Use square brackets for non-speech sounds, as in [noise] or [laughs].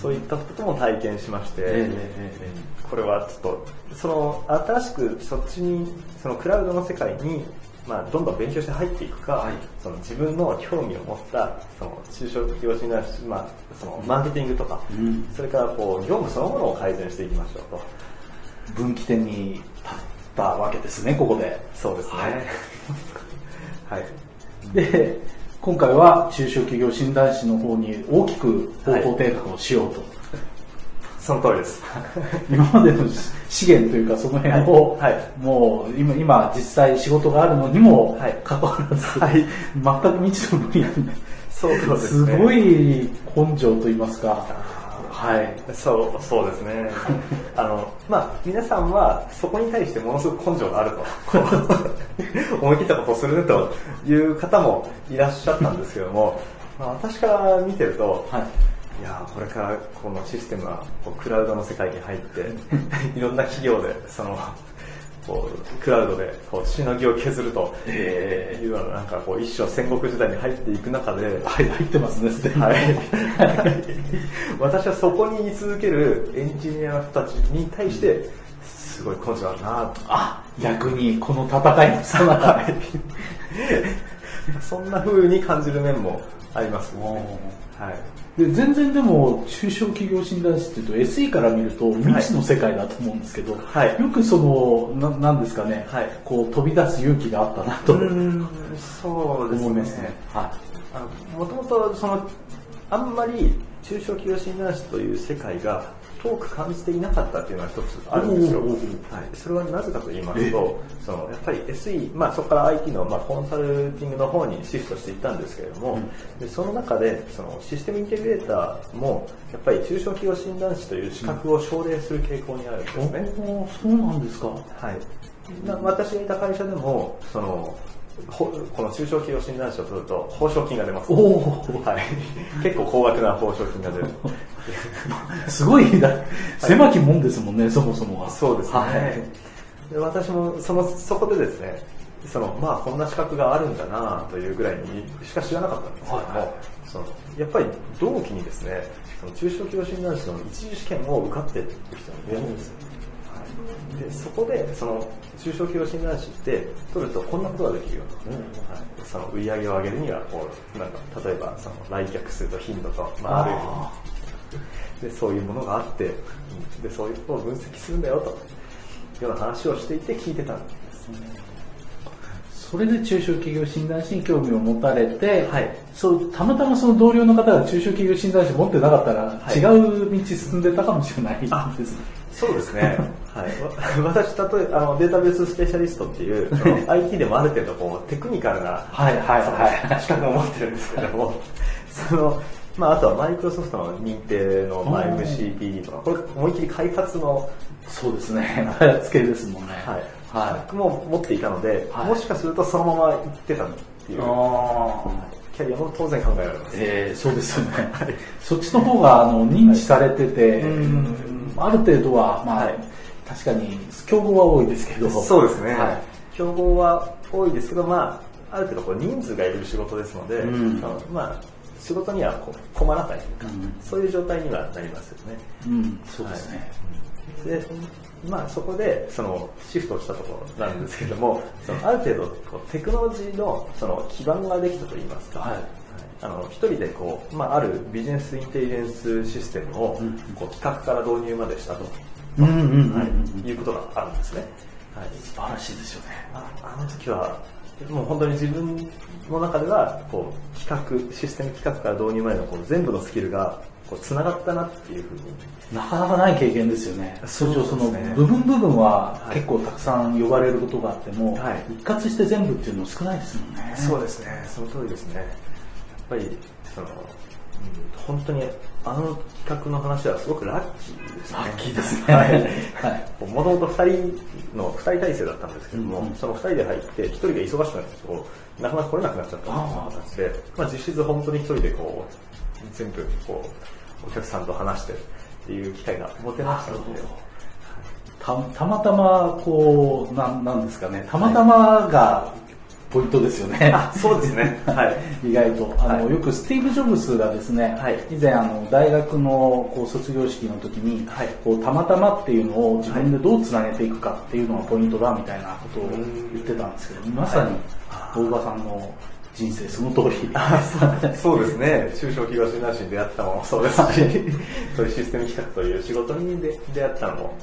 そういったことも体験しまして、これはちょっと、その新しくそっちに、そのクラウドの世界にまあ、どんどん勉強して入っていくか、はい、その自分の興味を持ったその中小企業診断士、まあ、そのマーケティングとか、うん、それからこう業務そのものを改善していきましょうと。分岐点に立ったわけですね、ここで。そうですね。はい。[laughs] はい、で、今回は中小企業診断士の方に大きく方向転換をしようと。はいその通りです。[laughs] 今までの資源というかその辺を、はい、はい、もう今今実際仕事があるのにもかかわらず、はい、全く未知の分野で、そうです、ね、すごい根性と言いますか。はい、そう、そうですね。[laughs] あの、まあ、皆さんはそこに対してものすごく根性があると、[laughs] 思い切ったことをするねという方もいらっしゃったんですけども、まあ、私から見てると、はい。いやこれからこのシステムはこうクラウドの世界に入って [laughs] いろんな企業でそのこうクラウドでこうしのぎを削ると。いうようななんかこう一生戦国時代に入っていく中で、はい、入ってますね、はい、[laughs] 私はそこに居続けるエンジニアの人たちに対してすごい根性あるなと。あ、逆にこの戦いのさながそんな風に感じる面もありますね。はいで全然でも中小企業診断士っていうと SE から見ると未知の世界だと思うんですけど、はい、よくそのななんですかね、はい、こう飛び出す勇気があったなと。そうですね。すね。はい、もともとそのあんまり中小企業診断士という世界が遠く感じていなかったっていうのは一つあるんですよ。はい、それはなぜかと言いますと、そのやっぱり SE、まあ、そこから IT の、まあ、コンサルティングの方にシフトしていったんですけれども、うん、でその中でそのシステムインテグレーターもやっぱり中小企業診断士という資格を奨励する傾向にあるんですね。うん、そうなんですか。はい。私がいた会社でもそのこの中小企業診断士を取ると報奨金が出ます。はい、結構高額な報奨金が出る。[laughs] すごいだ、狭きもんですもんね、そもそもは。そうですね。はい、で私もそのそこでですね、そのまあこんな資格があるんだなというぐらいにしか知らなかったんですけども、はい、そのやっぱり同期にですね、その中小企業診断士の一次試験を受かっている人がいるんですよ。でそこでその中小企業診断士って取るとこんなことができるよと、うんはい、その売り上げを上げるにはこうなんか例えばその来客数と頻度と、まあ、あるでそういうものがあってでそういうことを分析するんだよというような話をしていて聞いてたんです。ね。それで中小企業診断士に興味を持たれて、はい、そうたまたまその同僚の方が中小企業診断士持ってなかったら、はい、違う道進んでたかもしれないですそうですね。はい、[laughs] 私、例えあのデータベーススペシャリストっていう、[laughs] IT でもある程度こうテクニカルな、はいはいはい、資格を持ってるんですけども、[laughs] その、まあ、あとはマイクロソフトの認定の、まあ、MCP とか、これ思いっきり開発の、そうですね、開発系ですもんね。はい。はい、も持っていたので、はい、もしかするとそのまま行ってたっていう。キャリアも当然考えられます。えー、そうですよね。はい、そっちの方があの認知されてて、ある程度は、まあ、はい、確かに競合は多いですけど。そうですね。はい、競合は多いですけど、まあ、ある程度こう人数がいる仕事ですので、うん、まあ、仕事にはこう困らないというか、うん、そういう状態にはなりますよね。うん、そうですね。でまあ、そこでそのシフトしたところなんですけども、そのある程度こうテクノロジーのその基盤ができたといいますか、はい、あの一人でこう、まあ、あるビジネスインテリジェンスシステムをこう企画から導入までしたと、はい、いうことがあるんですね。はい、素晴らしいですよね。ああの時はもう本当に自分の中ではこう企画システム企画から導入までのこう全部のスキルがこう繋がったなっていうふうになかなかない経験ですよね。そねその部分部分は結構たくさん呼ばれることがあっても、はい、一括して全部っていうの少ないですもんね。そうですね。その通りですね。やっぱり、その、本当にあの企画の話はすごくラッキーですね。ラッキーですね。はい。もともと二人の、二人体制だったんですけども、うん、その二人で入って、一人が忙しくなってこう、なかなか来れなくなっちゃった形で、まあ実質本当に一人でこう、全部こう、お客さんと話してっていう機会が持てましたので。たたまたまこうななんですかねたまたまがポイントですよね。そうですね。はい。[laughs] 意外と。あの、はい、よくスティーブ・ジョブスがですね、はい、以前あの、大学のこう卒業式の時に、はい、こう、たまたまっていうのを自分でどう繋げていくかっていうのがポイントだみたいなことを言ってたんですけど、まさに、大場さんの人生その通り。[laughs] そうですね。中小東なしに出会ったのもそうですし、そういうシステム企画という仕事に出会ったのも、